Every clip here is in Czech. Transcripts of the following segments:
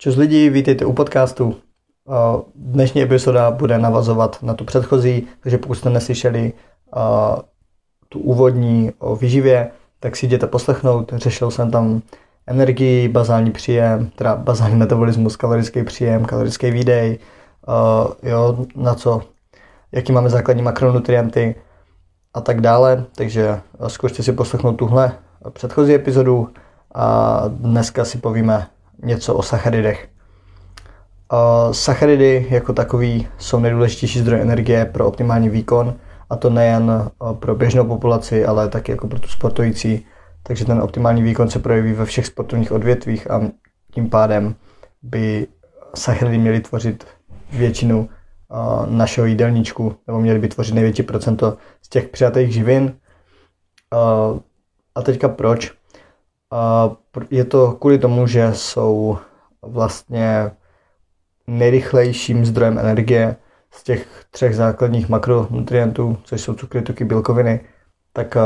Čus lidi, vítejte u podcastu. Dnešní epizoda bude navazovat na tu předchozí, takže pokud jste neslyšeli tu úvodní o výživě, tak si jděte poslechnout. Řešil jsem tam energii, bazální příjem, teda bazální metabolismus, kalorický příjem, kalorický výdej, jo, na co, jaký máme základní makronutrienty a tak dále. Takže zkuste si poslechnout tuhle předchozí epizodu a dneska si povíme něco o sacharidech. Sacharidy jako takový jsou nejdůležitější zdroj energie pro optimální výkon a to nejen pro běžnou populaci, ale taky jako pro tu sportující. Takže ten optimální výkon se projeví ve všech sportovních odvětvích a tím pádem by sacharidy měly tvořit většinu našeho jídelníčku, nebo měly by tvořit největší procento z těch přijatých živin. A teďka proč? Je to kvůli tomu, že jsou vlastně nejrychlejším zdrojem energie z těch třech základních makronutrientů, což jsou cukry, tuky, bílkoviny, tak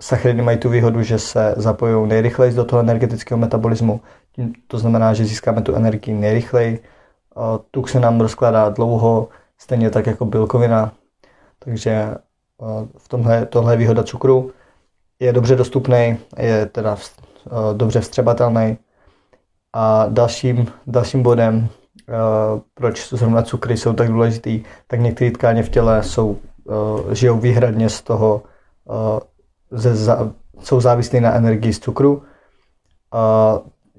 sacharidy mají tu výhodu, že se zapojují nejrychleji do toho energetického metabolismu. To znamená, že získáme tu energii nejrychleji. Tuk se nám rozkládá dlouho, stejně tak jako bílkovina. Takže v tomhle, tohle je výhoda cukru. Je dobře dostupný, je teda dobře vstřebatelný. A dalším, dalším bodem, proč zrovna cukry jsou tak důležitý, tak některé tkáně v těle jsou, žijou výhradně z toho, ze, jsou závislí na energii z cukru.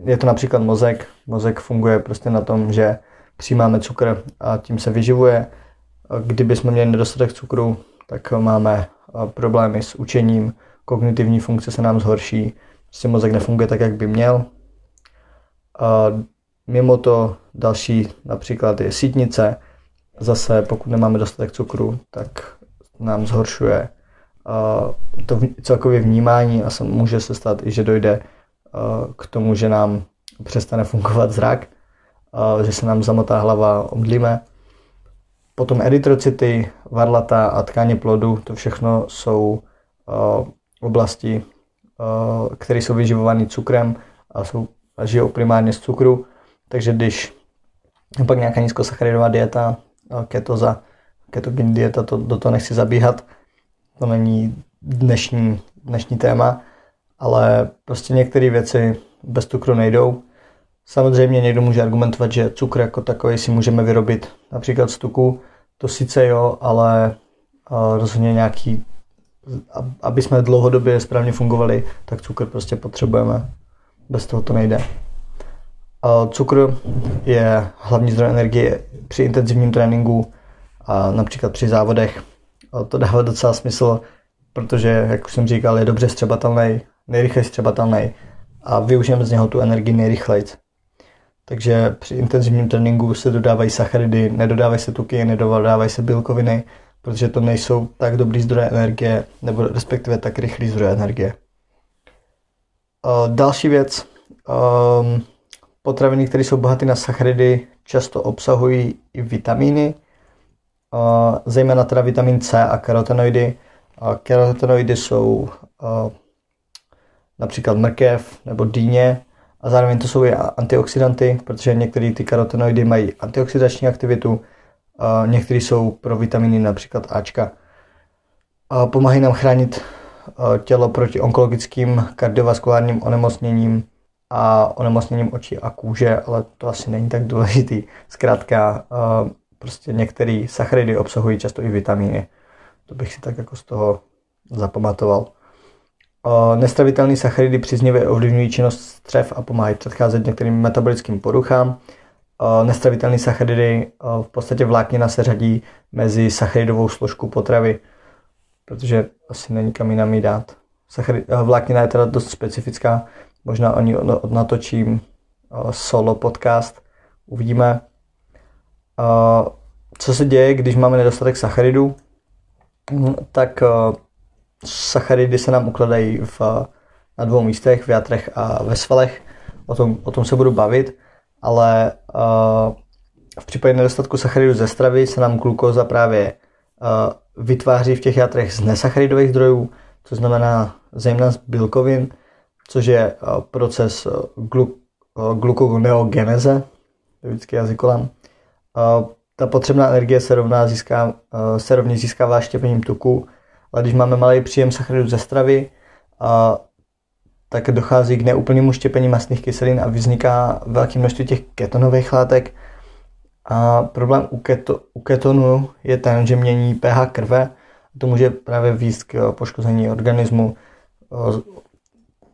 Je to například mozek. Mozek funguje prostě na tom, že přijímáme cukr a tím se vyživuje. Kdyby jsme měli nedostatek cukru, tak máme problémy s učením, kognitivní funkce se nám zhorší, prostě mozek nefunguje tak, jak by měl. A mimo to další například je sítnice. Zase pokud nemáme dostatek cukru, tak nám zhoršuje to celkově vnímání a může se stát i, že dojde k tomu, že nám přestane fungovat zrak, že se nám zamotá hlava, omdlíme. Potom erytrocity, varlata a tkáně plodu, to všechno jsou oblasti, které jsou vyživovány cukrem a, jsou, a žijou primárně z cukru. Takže když pak nějaká nízkosacharidová dieta, ketoza, ketogenní dieta, to, do toho nechci zabíhat, to není dnešní, dnešní téma, ale prostě některé věci bez cukru nejdou. Samozřejmě někdo může argumentovat, že cukr jako takový si můžeme vyrobit například z tuku, to sice jo, ale rozhodně nějaký, aby jsme dlouhodobě správně fungovali, tak cukr prostě potřebujeme. Bez toho to nejde. Cukr je hlavní zdroj energie při intenzivním tréninku a například při závodech to dává docela smysl, protože, jak už jsem říkal, je dobře střebatelný, nejrychleji střebatelný a využijeme z něho tu energii nejrychleji. Takže při intenzivním tréninku se dodávají sacharidy, nedodávají se tuky, nedodávají se bílkoviny, protože to nejsou tak dobrý zdroje energie, nebo respektive tak rychlý zdroje energie. Další věc, ehm, potraviny, které jsou bohaté na sacharidy, často obsahují i vitamíny, zejména teda vitamin C a karotenoidy. A karotenoidy jsou například mrkev nebo dýně a zároveň to jsou i antioxidanty, protože některé ty karotenoidy mají antioxidační aktivitu, některé jsou pro vitaminy například Ačka. Pomáhají nám chránit tělo proti onkologickým kardiovaskulárním onemocněním a onemocněním očí a kůže, ale to asi není tak důležitý. Zkrátka, prostě některé sacharidy obsahují často i vitamíny. To bych si tak jako z toho zapamatoval. Nestravitelné sacharidy příznivě ovlivňují činnost střev a pomáhají předcházet některým metabolickým poruchám. Nestravitelné sacharidy v podstatě vláknina se řadí mezi sacharidovou složku potravy, protože asi není kam jinam dát. Sacharid, vláknina je teda dost specifická, možná o ní odnatočím solo podcast, uvidíme co se děje, když máme nedostatek sacharidů? Tak uh, sacharidy se nám ukladají v, na dvou místech, v játrech a ve svalech. O tom, o tom se budu bavit, ale uh, v případě nedostatku sacharidů ze stravy se nám glukóza právě uh, vytváří v těch játrech z nesacharidových zdrojů, což znamená zejména z bílkovin, což je uh, proces uh, glu, uh, glukoneogeneze, vždycky jazykolám. Ta potřebná energie se, rovná získá, se rovně získává štěpením tuku, ale když máme malý příjem sacharidů ze stravy, tak dochází k neúplnému štěpení masných kyselin a vzniká velké množství těch ketonových látek. A problém u, keto, u ketonu je ten, že mění pH krve. To může právě výst k poškození organismu,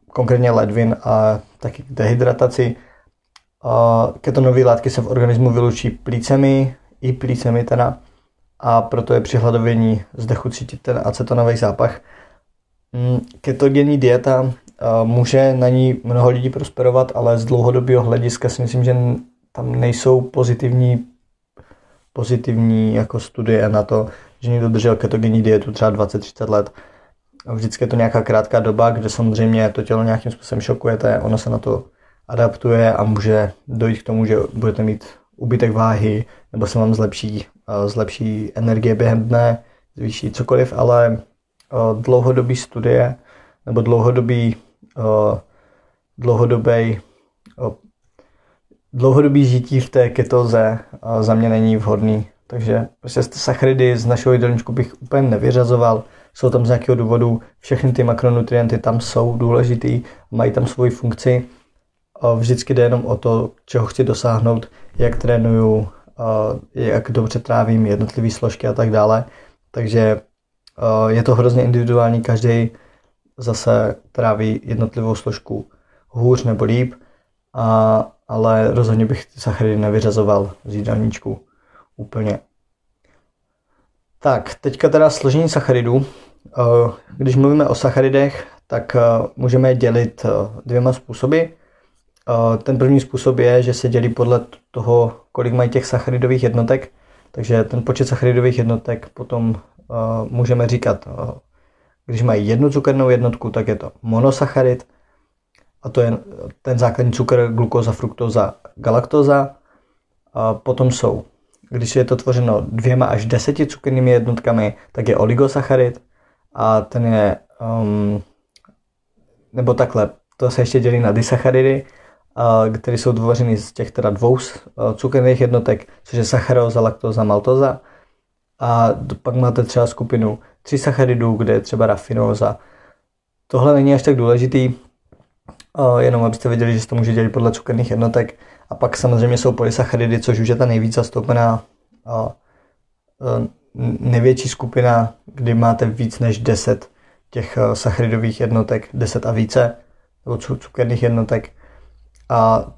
konkrétně ledvin a taky k dehydrataci. Ketonové látky se v organismu vylučí plícemi, i plícemi teda, a proto je při hladovění zde chuť cítit ten acetonový zápach. Mm, ketogenní dieta může na ní mnoho lidí prosperovat, ale z dlouhodobého hlediska si myslím, že tam nejsou pozitivní, pozitivní jako studie na to, že někdo držel ketogenní dietu třeba 20-30 let. Vždycky je to nějaká krátká doba, kde samozřejmě to tělo nějakým způsobem šokujete, ono se na to adaptuje a může dojít k tomu, že budete mít ubytek váhy, nebo se vám zlepší, zlepší energie během dne, zvýší cokoliv, ale dlouhodobý studie nebo dlouhodobý dlouhodobý dlouhodobý žití v té ketoze za mě není vhodný. Takže prostě sacharidy z našeho jídelníčku bych úplně nevyřazoval. Jsou tam z nějakého důvodu, všechny ty makronutrienty tam jsou důležitý, mají tam svoji funkci. Vždycky jde jenom o to, čeho chci dosáhnout, jak trénuju, jak dobře trávím jednotlivé složky a tak dále. Takže je to hrozně individuální, každý zase tráví jednotlivou složku hůř nebo líp, a, ale rozhodně bych ty sacharidy nevyřazoval z jídelníčku úplně. Tak, teďka teda složení sacharidů. Eh, když mluvíme o sacharidech, tak eh, můžeme je dělit eh, dvěma způsoby. Ten první způsob je, že se dělí podle toho, kolik mají těch sacharidových jednotek. Takže ten počet sacharidových jednotek potom můžeme říkat když mají jednu cukernou jednotku, tak je to monosacharid, a to je ten základní cukr, glukoza, fruktoza, galaktoza. A potom jsou, když je to tvořeno dvěma až deseti cukernými jednotkami, tak je oligosacharid a ten je, um, nebo takhle, to se ještě dělí na disacharidy, které jsou tvořeny z těch teda dvou cukerných jednotek, což je sacharóza, laktóza, maltóza. A pak máte třeba skupinu sacharidů, kde je třeba rafinóza. Tohle není až tak důležitý, jenom abyste věděli, že se to může dělat podle cukerných jednotek. A pak samozřejmě jsou polysacharidy, což už je ta nejvíc zastoupená největší skupina, kdy máte víc než 10 těch sacharidových jednotek, 10 a více, nebo cukerných jednotek. A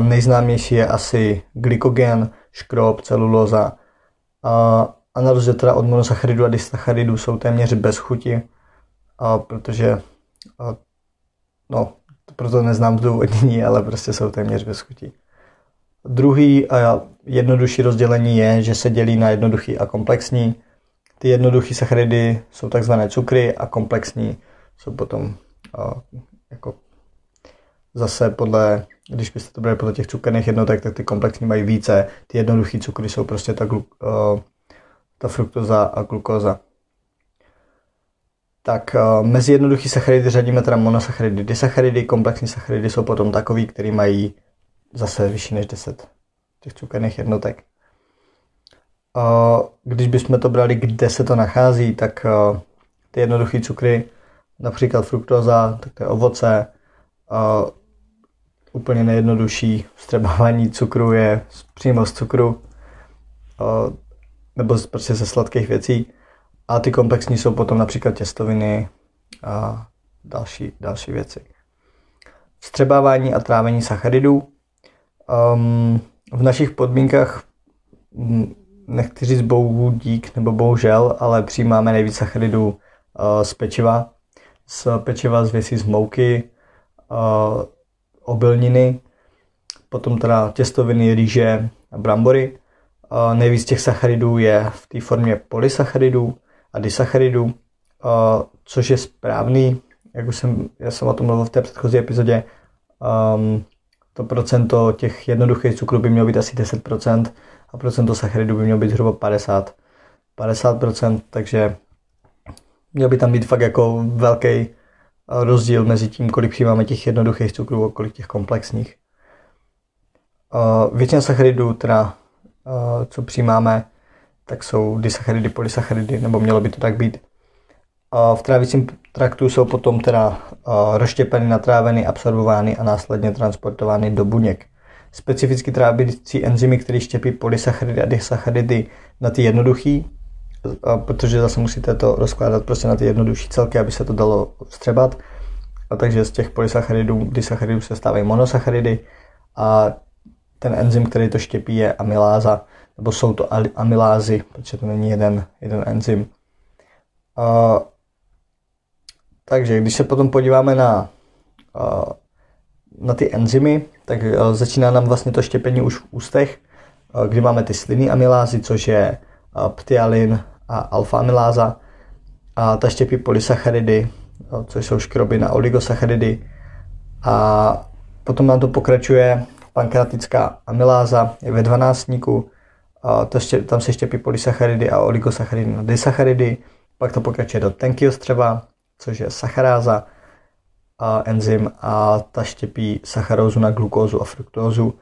nejznámější je asi glykogen, škrob, celulóza. A a na rozdíl teda od monosacharidů a disacharidů jsou téměř bez chuti, a protože a, no, proto neznám zdůvodnění, ale prostě jsou téměř bez chuti. Druhý a jednodušší rozdělení je, že se dělí na jednoduchý a komplexní. Ty jednoduché sacharidy jsou takzvané cukry a komplexní jsou potom a, jako zase podle, když byste to brali podle těch cukerných jednotek, tak ty komplexní mají více. Ty jednoduché cukry jsou prostě ta, uh, ta fruktoza a glukóza. Tak uh, mezi jednoduchý sacharidy řadíme teda monosacharidy, disacharidy, komplexní sacharidy jsou potom takový, který mají zase vyšší než 10 těch cukerných jednotek. Uh, když bychom to brali, kde se to nachází, tak ty jednoduché cukry, například fruktoza, tak to je ovoce, úplně nejjednodušší vstřebávání cukru je přímo z cukru. Nebo prostě ze sladkých věcí. A ty komplexní jsou potom například těstoviny a další, další věci. Vstřebávání a trávení sacharidů. Um, v našich podmínkách nechci říct bohu dík nebo bohužel, ale přijímáme nejvíc sacharidů uh, z pečiva. Z pečiva z věcí z mouky, uh, obilniny, potom teda těstoviny, rýže a brambory. Nejvíc těch sacharidů je v té formě polysacharidů a disacharidů, což je správný, jak už jsem, já jsem o tom mluvil v té předchozí epizodě, um, to procento těch jednoduchých cukrů by mělo být asi 10% a procento sacharidů by mělo být zhruba 50, 50%, takže měl by tam být fakt jako velký rozdíl mezi tím, kolik přijímáme těch jednoduchých cukrů a kolik těch komplexních. Uh, většina sacharidů, teda, uh, co přijímáme, tak jsou disacharidy, polysacharidy, nebo mělo by to tak být. V trávicím traktu jsou potom teda rozštěpeny, natráveny, absorbovány a následně transportovány do buněk. Specificky trávicí enzymy, které štěpí polysacharidy a disacharidy na ty jednoduchý, protože zase musíte to rozkládat prostě na ty jednodušší celky, aby se to dalo vstřebat. A takže z těch polysacharidů, disacharidů se stávají monosacharidy a ten enzym, který to štěpí, je amyláza, nebo jsou to amylázy, protože to není jeden, jeden enzym. Uh, takže když se potom podíváme na, na ty enzymy, tak začíná nám vlastně to štěpení už v ústech, kdy máme ty sliny amylázy, což je ptyalin a alfa-amyláza. A ta štěpí polysacharidy, což jsou škroby na oligosacharidy. A potom nám to pokračuje pankreatická amyláza je ve dvanáctníku, a to ještě, tam se štěpí polysacharidy a oligosacharidy na disacharidy, pak to pokračuje do tenkého střeva, což je sacharáza, a enzym a ta štěpí sacharózu na glukózu a fruktózu.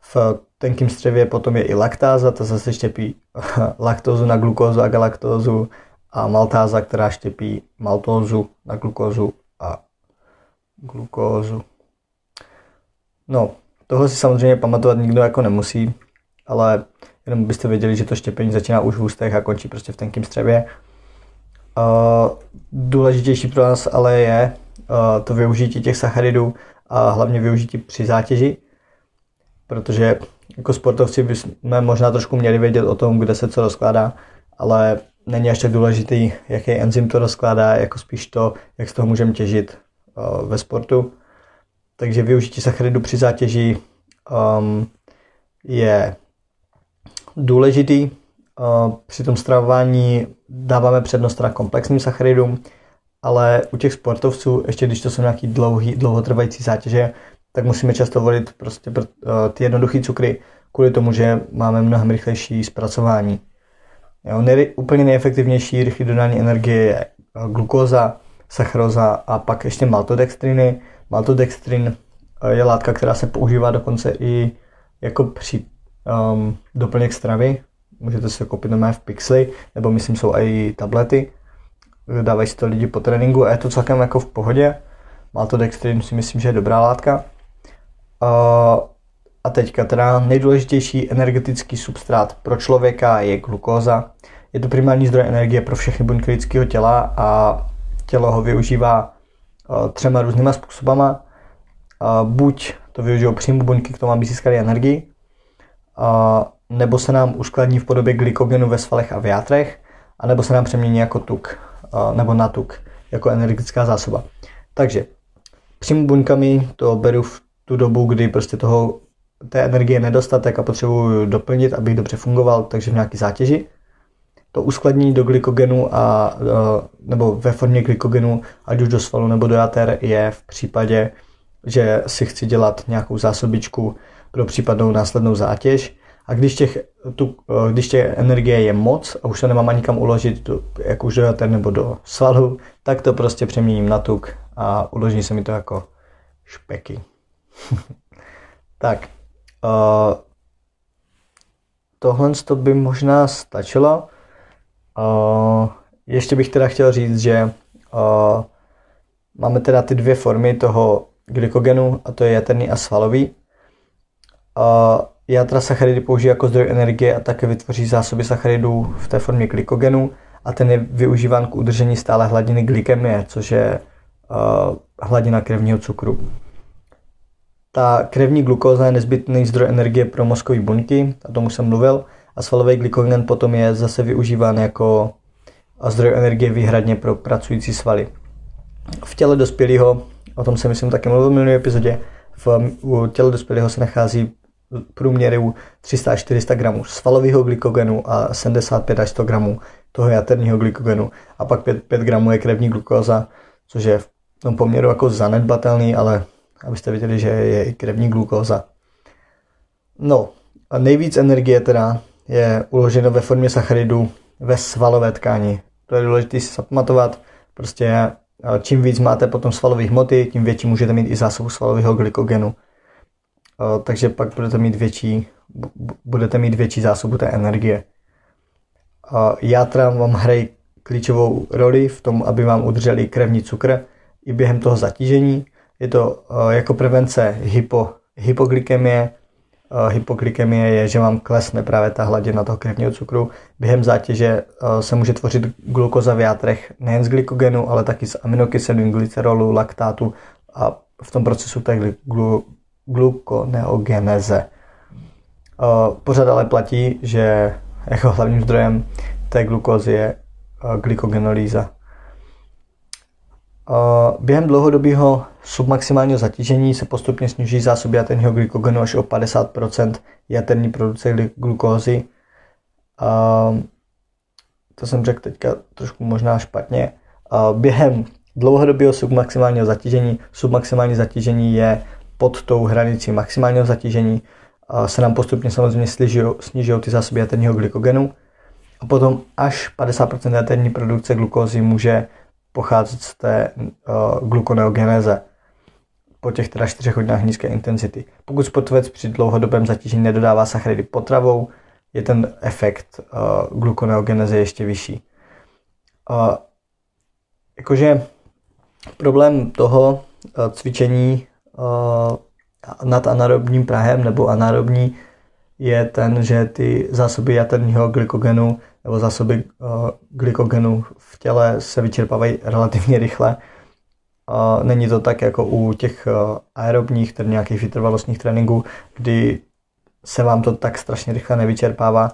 V tenkém střevě potom je i laktáza, ta zase štěpí laktózu na glukózu a galaktózu a maltáza, která štěpí maltózu na glukózu a glukózu. No, Tohle si samozřejmě pamatovat nikdo jako nemusí, ale jenom byste věděli, že to štěpení začíná už v ústech a končí prostě v tenkém střevě. Uh, důležitější pro nás ale je uh, to využití těch sacharidů a hlavně využití při zátěži, protože jako sportovci bychom možná trošku měli vědět o tom, kde se co rozkládá, ale není až tak důležitý, jaký enzym to rozkládá, jako spíš to, jak z toho můžeme těžit ve sportu. Takže využití sacharidu při zátěži um, je důležitý. Při tom stravování dáváme přednost na komplexním sacharidům, ale u těch sportovců, ještě když to jsou nějaký dlouhý, dlouhotrvající zátěže, tak musíme často volit prostě uh, ty jednoduché cukry, kvůli tomu, že máme mnohem rychlejší zpracování. Jo, nej, úplně nejefektivnější rychlý dodání energie je uh, glukóza, sacharoza a pak ještě maltodextriny, Maltodextrin eh, je látka, která se používá dokonce i jako při um, doplněk stravy. Můžete si koupit na v pixely, nebo myslím jsou i tablety. Dávají si to lidi po tréninku a je to celkem jako v pohodě. Maltodextrin si myslím, že je dobrá látka. A teďka teda nejdůležitější energetický substrát pro člověka je glukóza. Je to primární zdroj energie pro všechny buňky lidského těla a tělo ho využívá třema různýma způsobama. Buď to využijou přímo buňky k tomu, aby získali energii, nebo se nám uskladní v podobě glykogenu ve svalech a v játrech, anebo se nám přemění jako tuk, nebo na tuk, jako energetická zásoba. Takže přímo buňkami to beru v tu dobu, kdy prostě toho té energie nedostatek a potřebuju doplnit, abych dobře fungoval, takže v nějaký zátěži to uskladnění do glykogenu a, nebo ve formě glykogenu, ať už do svalu nebo do jater, je v případě, že si chci dělat nějakou zásobičku pro případnou následnou zátěž. A když, těch, tu, když těch energie je moc a už to nemám ani kam uložit, jak už do jater nebo do svalu, tak to prostě přeměním na tuk a uloží se mi to jako špeky. tak, uh, tohle to by možná stačilo. Uh, ještě bych teda chtěl říct, že uh, máme teda ty dvě formy toho glykogenu, a to je jaterný a svalový. Uh, játra sacharidy použijí jako zdroj energie a také vytvoří zásoby sacharidů v té formě glykogenu a ten je využíván k udržení stále hladiny glykemie, což je uh, hladina krevního cukru. Ta krevní glukóza je nezbytný zdroj energie pro mozkové buňky, o tom už jsem mluvil, a svalový glykogen potom je zase využíván jako zdroj energie výhradně pro pracující svaly. V těle dospělého, o tom jsem myslím také mluvil v minulé epizodě, v těle dospělého se nachází průměru 300 až 400 gramů svalového glykogenu a 75 až 100 gramů toho jaterního glykogenu a pak 5, 5 gramů je krevní glukóza, což je v tom poměru jako zanedbatelný, ale abyste viděli, že je i krevní glukóza. No, a nejvíc energie teda je uloženo ve formě sacharidů ve svalové tkáni. To je důležité si zapamatovat. Prostě čím víc máte potom svalové hmoty, tím větší můžete mít i zásobu svalového glykogenu. takže pak budete mít větší, budete mít větší zásobu té energie. Játra vám hrají klíčovou roli v tom, aby vám udrželi krevní cukr i během toho zatížení. Je to jako prevence hypo, hypoglykemie. Hypoglykemie je, že vám klesne právě ta hladina toho krevního cukru. Během zátěže se může tvořit glukoza v játrech nejen z glykogenu, ale taky z aminokyselin, glycerolu, laktátu a v tom procesu té glu, glukoneogeneze. Pořád ale platí, že jako hlavním zdrojem té glukózy je glykogenolýza. Během dlouhodobého submaximálního zatížení se postupně snižují zásoby jaterního glykogenu až o 50% jaterní produkce glukózy. To jsem řekl teďka trošku možná špatně. Během dlouhodobého submaximálního zatížení, submaximální zatížení je pod tou hranicí maximálního zatížení, se nám postupně samozřejmě snižují ty zásoby jaterního glykogenu a potom až 50% jaterní produkce glukózy může pocházet z té uh, glukoneogeneze po těch teda 4 hodinách nízké intenzity. Pokud sportovec při dlouhodobém zatížení nedodává sacharidy potravou, je ten efekt uh, glukoneogeneze ještě vyšší. Uh, jakože problém toho uh, cvičení uh, nad anaerobním prahem nebo anaerobní je ten, že ty zásoby jaterního glykogenu nebo zásoby uh, glykogenu v těle se vyčerpávají relativně rychle. Není to tak jako u těch uh, aerobních, tedy nějakých vytrvalostních tréninků, kdy se vám to tak strašně rychle nevyčerpává.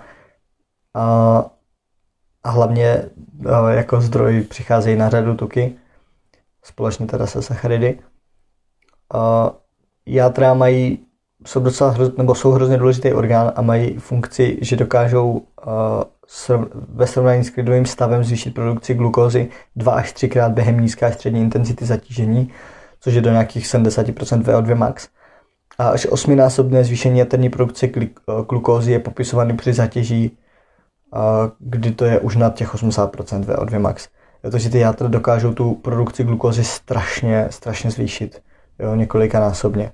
A hlavně uh, jako zdroj přicházejí na řadu tuky, společně teda se sacharidy. Játra mají, jsou docela nebo jsou hrozně důležitý orgán a mají funkci, že dokážou ve srovnání s klidovým stavem zvýšit produkci glukózy 2 až 3 krát během nízké a střední intenzity zatížení, což je do nějakých 70% VO2 max. A až osminásobné zvýšení jaterní produkce glukózy je popisovaný při zatěží, kdy to je už nad těch 80% VO2 max. Takže ty játra dokážou tu produkci glukózy strašně, strašně zvýšit jo, několikanásobně.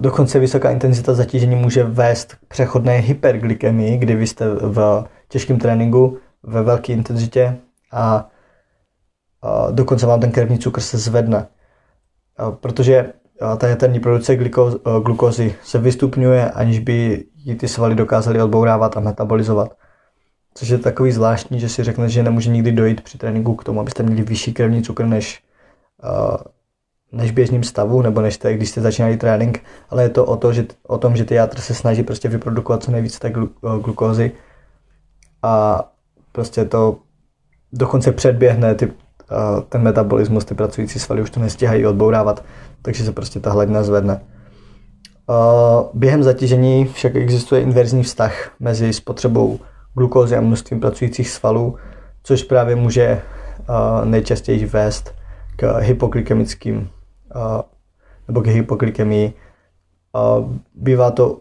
Dokonce vysoká intenzita zatížení může vést k přechodné hyperglykemii, kdy vy jste v těžkém tréninku ve velké intenzitě a, dokonce vám ten krevní cukr se zvedne. Protože ta jaterní produkce glukózy se vystupňuje, aniž by ji ty svaly dokázaly odbourávat a metabolizovat. Což je takový zvláštní, že si řekne, že nemůže nikdy dojít při tréninku k tomu, abyste měli vyšší krevní cukr než než běžným stavu, nebo než te, když jste začínali trénink, ale je to o, to, že, o tom, že ty játr se snaží prostě vyprodukovat co nejvíce té eh, glukózy a prostě to dokonce předběhne ty, eh, ten metabolismus, ty pracující svaly už to nestíhají odbourávat, takže se prostě ta hladina zvedne. Eh, během zatížení však existuje inverzní vztah mezi spotřebou glukózy a množstvím pracujících svalů, což právě může nejčastěji vést k hypoglykemickým nebo k hypoglykemii. Bývá to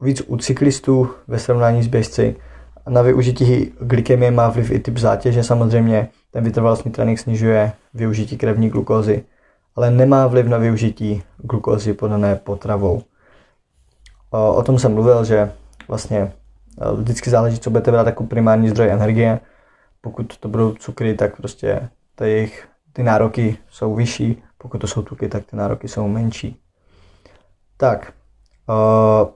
víc u cyklistů ve srovnání s běžci. Na využití glykemie má vliv i typ zátěže. Samozřejmě ten vytrvalostní trénink snižuje využití krevní glukózy, ale nemá vliv na využití glukózy podané potravou. O tom jsem mluvil, že vlastně vždycky záleží, co budete brát jako primární zdroj energie. Pokud to budou cukry, tak prostě to jejich, ty nároky jsou vyšší pokud to jsou tuky, tak ty nároky jsou menší. Tak. Uh,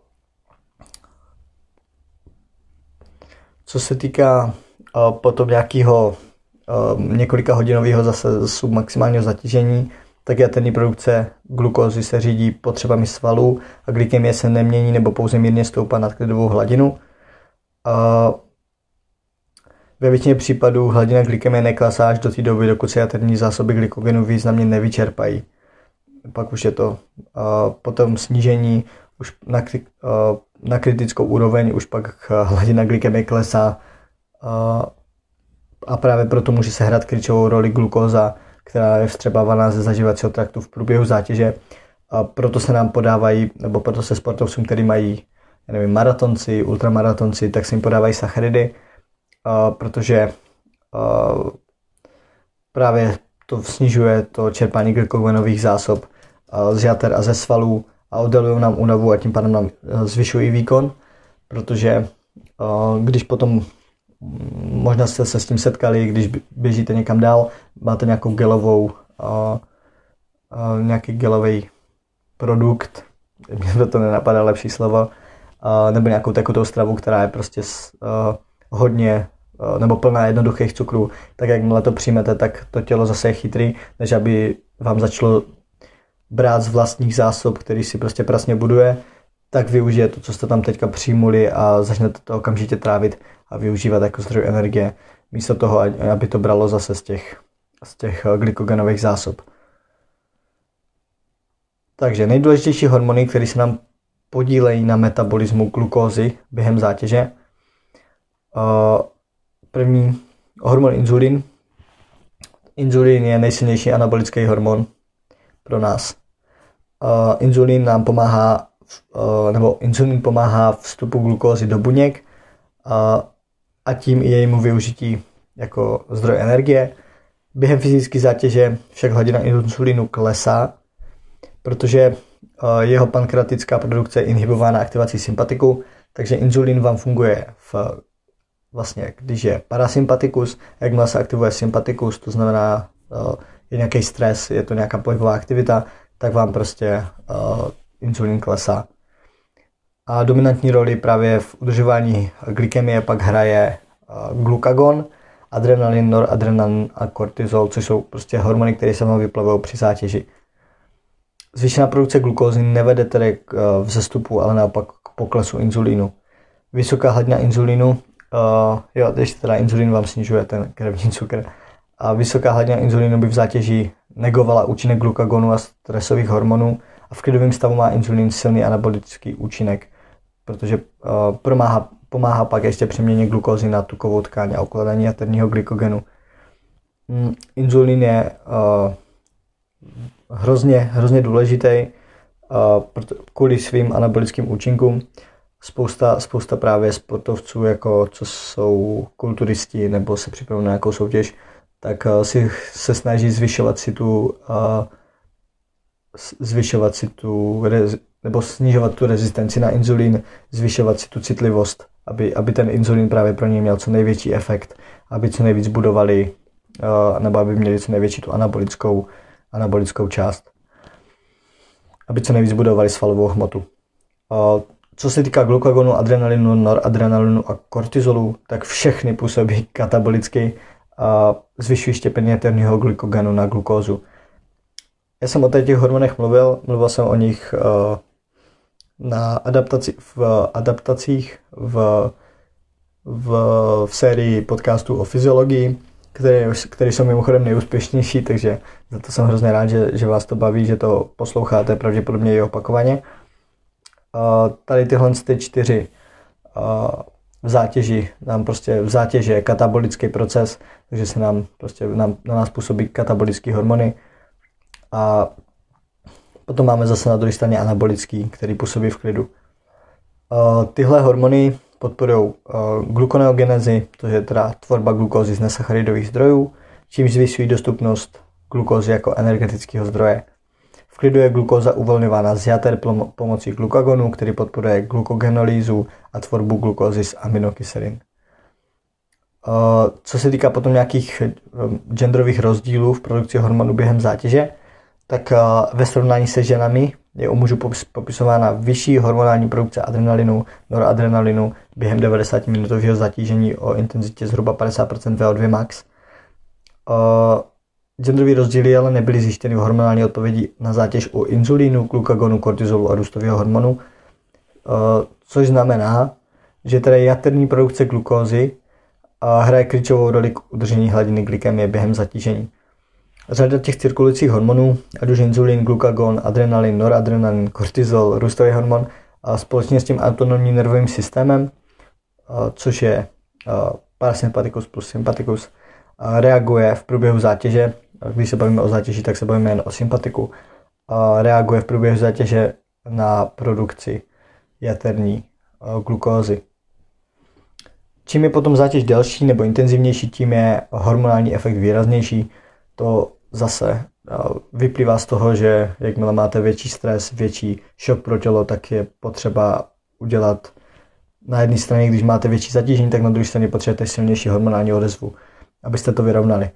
co se týká uh, potom nějakého uh, několika hodinového zase submaximálního zatížení, tak jaterní produkce glukózy se řídí potřebami svalů a glykemie se nemění nebo pouze mírně stoupá nad klidovou hladinu. Uh, ve většině případů hladina glykemie neklesá až do té doby, dokud se jaterní zásoby glykogenu významně nevyčerpají. Pak už je to uh, potom snížení už na, uh, na kritickou úroveň, už pak hladina glykemie klesá uh, a právě proto může se hrát klíčovou roli glukóza, která je vstřebávaná ze zažívacího traktu v průběhu zátěže. A proto se nám podávají, nebo proto se sportovcům, kteří mají já nevím, maratonci, ultramaratonci, tak se jim podávají sacharidy, protože právě to snižuje to čerpání glykogenových zásob z jater a ze svalů a oddalují nám únavu a tím pádem nám zvyšují výkon, protože když potom možná jste se s tím setkali, když běžíte někam dál, máte nějakou gelovou, nějaký gelový produkt, mě to nenapadá lepší slovo, nebo nějakou takovou stravu, která je prostě a, hodně nebo plná jednoduchých cukrů, tak jakmile to přijmete, tak to tělo zase je chytrý, než aby vám začalo brát z vlastních zásob, který si prostě prasně buduje, tak využije to, co jste tam teďka přijmuli a začnete to okamžitě trávit a využívat jako zdroj energie, místo toho, aby to bralo zase z těch, z těch eh, glykogenových zásob. Takže nejdůležitější hormony, které se nám podílejí na metabolismu glukózy během zátěže. První hormon inzulin. Inzulin je nejsilnější anabolický hormon pro nás. Uh, inzulin nám pomáhá, uh, nebo inzulin pomáhá vstupu glukózy do buněk uh, a tím i jejímu využití jako zdroj energie. Během fyzické zátěže však hladina insulinu klesá, protože jeho pankreatická produkce je inhibována aktivací sympatiku, takže inzulin vám funguje v vlastně, když je parasympatikus, jakmile se aktivuje sympatikus, to znamená, je nějaký stres, je to nějaká pohybová aktivita, tak vám prostě uh, insulin klesá. A dominantní roli právě v udržování glykemie pak hraje uh, glukagon, adrenalin, noradrenalin a kortizol, což jsou prostě hormony, které se vám vyplavují při zátěži. Zvýšená produkce glukózy nevede tedy k vzestupu, ale naopak k poklesu inzulínu. Vysoká hladina inzulínu, uh, jo, ještě teda inzulín vám snižuje ten krevní cukr, a vysoká hladina inzulínu by v zátěži negovala účinek glukagonu a stresových hormonů a v klidovém stavu má inzulín silný anabolický účinek, protože uh, pomáhá, pomáhá pak ještě přeměně glukózy na tukovou tkáň a ukladání jaterního glykogenu. Mm, inzulín je uh, hrozně, hrozně důležitý uh, kvůli svým anabolickým účinkům. Spousta, spousta právě sportovců, jako co jsou kulturisti nebo se připravují na nějakou soutěž, tak eh, si se snaží zvyšovat si tu eh, zvyšovat si tu nebo snižovat tu rezistenci na inzulín, zvyšovat si tu citlivost, aby, aby ten inzulín právě pro ně měl co největší efekt, aby co nejvíc budovali eh, nebo aby měli co největší tu anabolickou, anabolickou část. Aby co nejvíc budovali svalovou hmotu. Co se týká glukagonu, adrenalinu, noradrenalinu a kortizolu, tak všechny působí katabolicky zvyšují štěpení jaterního glykogenu na glukózu. Já jsem o těch hormonech mluvil, mluvil jsem o nich uh, na adaptaci, v adaptacích v, v, v sérii podcastů o fyziologii, které, které jsou mimochodem nejúspěšnější, takže za to jsem hrozně rád, že, že vás to baví, že to posloucháte pravděpodobně i opakovaně. Tady tyhle ty čtyři v zátěži, nám prostě v zátěži je katabolický proces, takže se nám prostě nám, na nás působí katabolické hormony a potom máme zase na druhé straně anabolický, který působí v klidu. Tyhle hormony podporují glukoneogenezi, to je teda tvorba glukózy z nesacharidových zdrojů, čímž zvyšují dostupnost glukózy jako energetického zdroje. Klidu je glukóza uvolňována z jater pomocí glukagonu, který podporuje glukogenolýzu a tvorbu glukózy z aminokyselin. Co se týká potom nějakých eh, genderových rozdílů v produkci hormonů během zátěže, tak eh, ve srovnání se ženami je u mužů popisována vyšší hormonální produkce adrenalinu, noradrenalinu během 90 minutového zatížení o intenzitě zhruba 50% VO2 max. Genderové rozdíly ale nebyly zjištěny v hormonální odpovědi na zátěž u inzulínu, glukagonu, kortizolu a růstového hormonu, eh, což znamená, že tedy jaterní produkce glukózy eh, hraje klíčovou roli k udržení hladiny glykemie během zatížení. Řada těch cirkulujících hormonů, ať už inzulín, glukagon, adrenalin, noradrenalin, kortizol, růstový hormon, a společně s tím autonomním nervovým systémem, eh, což je parasympatikus plus sympatikus, reaguje v průběhu zátěže když se bavíme o zátěži, tak se bavíme jen o sympatiku, a reaguje v průběhu zátěže na produkci jaterní glukózy. Čím je potom zátěž delší nebo intenzivnější, tím je hormonální efekt výraznější. To zase vyplývá z toho, že jakmile máte větší stres, větší šok pro tělo, tak je potřeba udělat na jedné straně, když máte větší zatížení, tak na druhé straně potřebujete silnější hormonální odezvu, abyste to vyrovnali.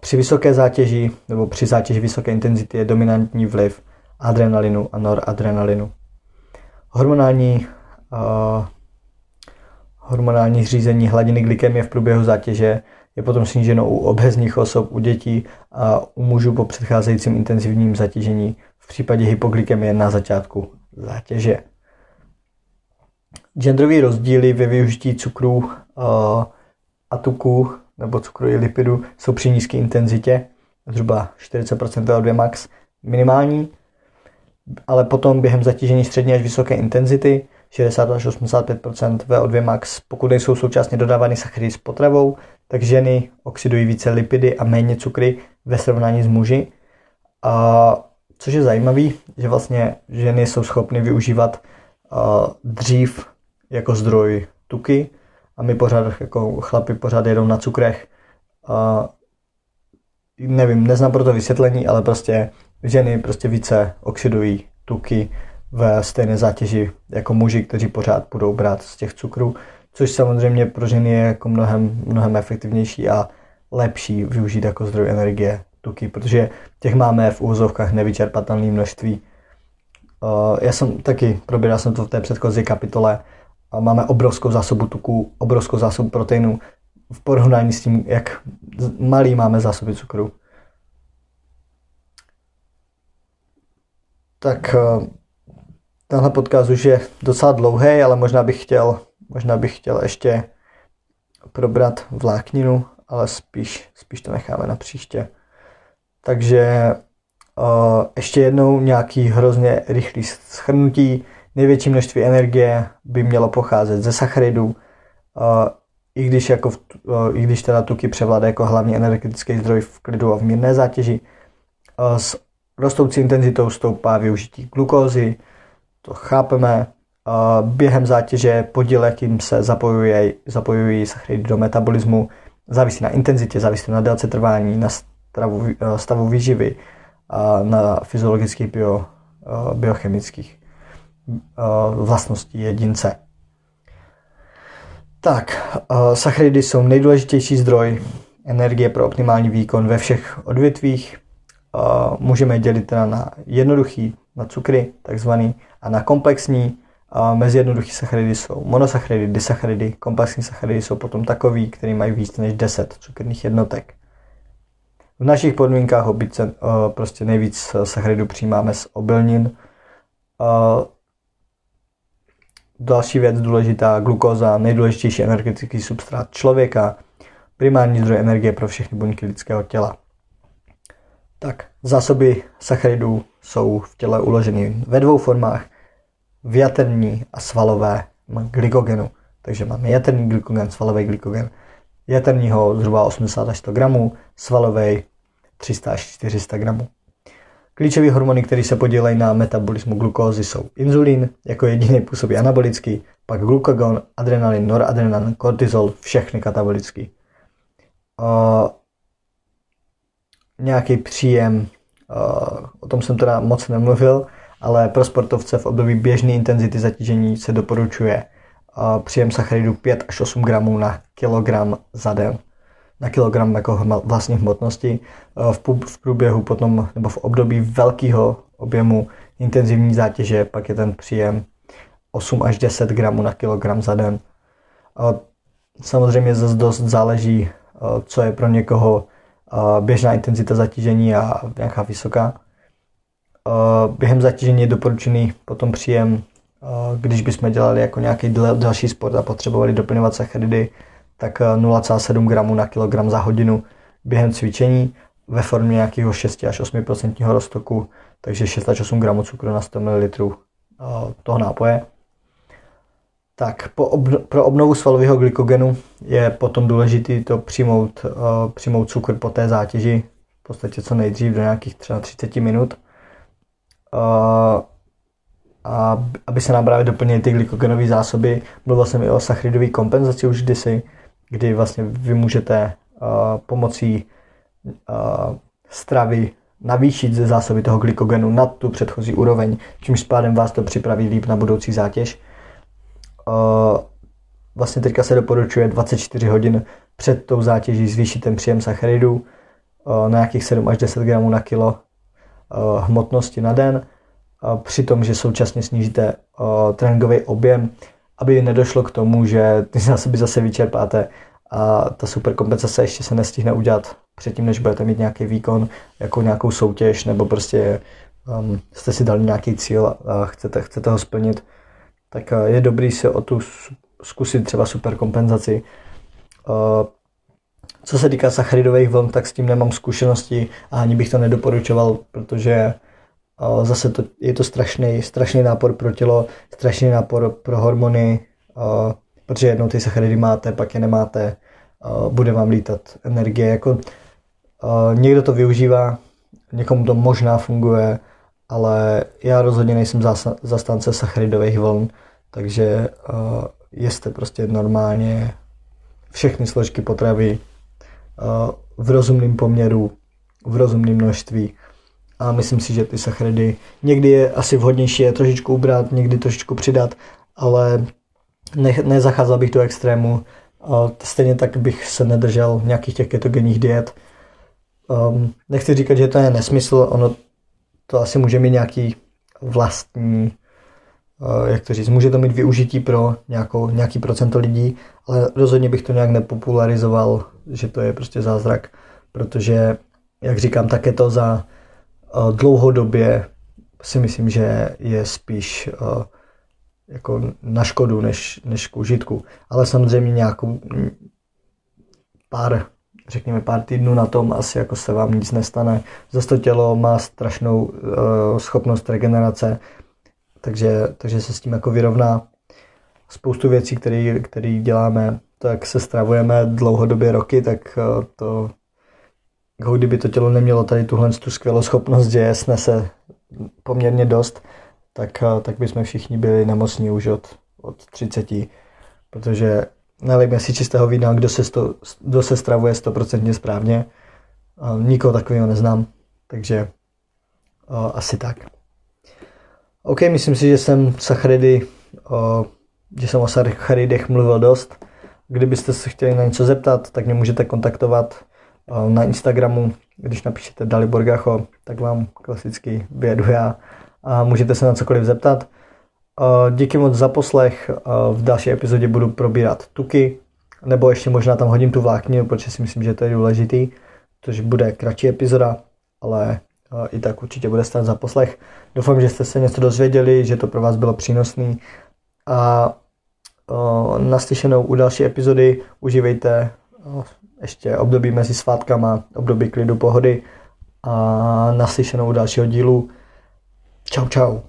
Při vysoké zátěži nebo při zátěži vysoké intenzity je dominantní vliv adrenalinu a noradrenalinu. Hormonální, uh, hormonální řízení hladiny glykemie v průběhu zátěže je potom sníženo u obezních osob, u dětí a u mužů po předcházejícím intenzivním zatížení v případě hypoglykemie na začátku zátěže. Genderový rozdíly ve využití cukru uh, a tuku nebo cukru i lipidu jsou při nízké intenzitě, zhruba 40% VO2 max minimální, ale potom během zatížení střední až vysoké intenzity 60 až 85% VO2 max, pokud nejsou současně dodávány sacharidy s potravou, tak ženy oxidují více lipidy a méně cukry ve srovnání s muži. A což je zajímavé, že vlastně ženy jsou schopny využívat dřív jako zdroj tuky a my pořád, jako chlapi pořád jedou na cukrech. A nevím, neznám pro to vysvětlení, ale prostě ženy prostě více oxidují tuky ve stejné zátěži jako muži, kteří pořád budou brát z těch cukrů, což samozřejmě pro ženy je jako mnohem, mnohem efektivnější a lepší využít jako zdroj energie tuky, protože těch máme v úvozovkách nevyčerpatelné množství. Já jsem taky, probíral jsem to v té předchozí kapitole, máme obrovskou zásobu tuku, obrovskou zásobu proteinu v porovnání s tím, jak malý máme zásoby cukru. Tak eh, tenhle podcast už je docela dlouhý, ale možná bych chtěl, možná bych chtěl ještě probrat vlákninu, ale spíš, spíš to necháme na příště. Takže uh, ještě jednou nějaký hrozně rychlý schrnutí. Největší množství energie by mělo pocházet ze sacharidů, uh, i když, jako v, uh, i když teda tuky převládají jako hlavní energetický zdroj v klidu a v mírné zátěži. Uh, s rostoucí intenzitou stoupá využití glukózy, to chápeme. Během zátěže podíl, jakým se zapojují, zapojují sacharidy do metabolismu, závisí na intenzitě, závisí na délce trvání, na stavu, stavu výživy, a na fyziologických bio, biochemických vlastností jedince. Tak, sacharidy jsou nejdůležitější zdroj energie pro optimální výkon ve všech odvětvích. Můžeme je dělit teda na jednoduchý, na cukry, takzvaný, a na komplexní. Mezi jednoduchý sacharidy jsou monosacharidy, disacharidy, komplexní sacharidy jsou potom takový, který mají víc než 10 cukrných jednotek. V našich podmínkách obyce, prostě nejvíc sacharidů přijímáme z obilnin. Další věc důležitá, glukóza, nejdůležitější energetický substrát člověka, primární zdroj energie pro všechny buňky lidského těla. Tak, zásoby sacharidů jsou v těle uloženy ve dvou formách v jaterní a svalové glykogenu. Takže máme jaterní glykogen, svalový glykogen. Jaterního zhruba 80 až 100 gramů, svalový 300 až 400 gramů. Klíčové hormony, které se podílejí na metabolismu glukózy, jsou inzulín, jako jediný působí anabolický, pak glukagon, adrenalin, noradrenalin, kortizol, všechny katabolický. Uh, nějaký příjem, uh, o tom jsem teda moc nemluvil, ale pro sportovce v období běžné intenzity zatížení se doporučuje příjem sacharidů 5 až 8 gramů na kilogram za den. Na kilogram jako vlastní hmotnosti. V průběhu potom, nebo v období velkého objemu intenzivní zátěže pak je ten příjem 8 až 10 gramů na kilogram za den. Samozřejmě zase dost záleží, co je pro někoho běžná intenzita zatížení a nějaká vysoká. Během zatížení je doporučený potom příjem, když bychom dělali jako nějaký další sport a potřebovali doplňovat sacharidy, tak 0,7 gramů na kilogram za hodinu během cvičení ve formě nějakého 6 až 8% roztoku, takže 6 až 8 gramů cukru na 100 ml toho nápoje. Tak po obno, pro obnovu svalového glykogenu je potom důležité to přijmout, uh, přijmout cukr po té zátěži, v podstatě co nejdřív do nějakých třeba 30 minut. A aby se nám právě doplnily ty glykogenové zásoby. Mluvil jsem i o sacharidové kompenzaci už kdysi, kdy vlastně vy můžete uh, pomocí uh, stravy navýšit ze zásoby toho glykogenu nad tu předchozí úroveň, čímž pádem vás to připraví líp na budoucí zátěž. Vlastně teďka se doporučuje 24 hodin před tou zátěží zvýšit ten příjem sacharidů na nějakých 7 až 10 gramů na kilo hmotnosti na den, při tom, že současně snížíte tréninkový objem, aby nedošlo k tomu, že ty zásoby zase vyčerpáte a ta superkompenzace ještě se nestihne udělat předtím, než budete mít nějaký výkon, jako nějakou soutěž, nebo prostě um, jste si dali nějaký cíl a chcete, chcete ho splnit, tak uh, je dobrý se o tu zkusit třeba superkompenzaci. Uh, co se týká sacharidových vln, tak s tím nemám zkušenosti a ani bych to nedoporučoval, protože zase to, je to strašný, strašný nápor pro tělo, strašný nápor pro hormony, protože jednou ty sacharidy máte, pak je nemáte, bude vám lítat energie. Jako, někdo to využívá, někomu to možná funguje, ale já rozhodně nejsem zastánce sacharidových vln, takže jeste prostě normálně všechny složky potravy v rozumném poměru, v rozumném množství. A myslím si, že ty sacharidy někdy je asi vhodnější je trošičku ubrat, někdy trošičku přidat, ale ne, nezacházel bych do extrému. Uh, stejně tak bych se nedržel nějakých těch ketogenních diet, Um, nechci říkat, že to je nesmysl, ono to asi může mít nějaký vlastní, uh, jak to říct, může to mít využití pro nějakou, nějaký procento lidí, ale rozhodně bych to nějak nepopularizoval, že to je prostě zázrak, protože, jak říkám, také to za dlouhodobě si myslím, že je spíš uh, jako na škodu, než, než k užitku. Ale samozřejmě nějakou pár řekněme pár týdnů na tom, asi jako se vám nic nestane. Zase to tělo má strašnou uh, schopnost regenerace, takže, takže se s tím jako vyrovná spoustu věcí, které děláme, tak se stravujeme dlouhodobě roky, tak uh, to jako kdyby to tělo nemělo tady tuhle tu skvělou schopnost, že je snese poměrně dost, tak, uh, tak bychom všichni byli nemocní už od, od 30, protože Nalejme si čistého vína, kdo se, sto, kdo se stravuje stoprocentně správně. Nikoho takového neznám, takže o, asi tak. OK, myslím si, že jsem sacharidy, o, že jsem o sacharidech mluvil dost. Kdybyste se chtěli na něco zeptat, tak mě můžete kontaktovat na Instagramu, když napíšete Daliborgacho, tak vám klasicky vyjedu já a můžete se na cokoliv zeptat. Díky moc za poslech. V další epizodě budu probírat tuky, nebo ještě možná tam hodím tu vlákninu, protože si myslím, že to je důležitý, protože bude kratší epizoda, ale i tak určitě bude stát za poslech. Doufám, že jste se něco dozvěděli, že to pro vás bylo přínosný a naslyšenou u další epizody užívejte ještě období mezi svátkama, období klidu pohody a naslyšenou dalšího dílu. Čau, čau.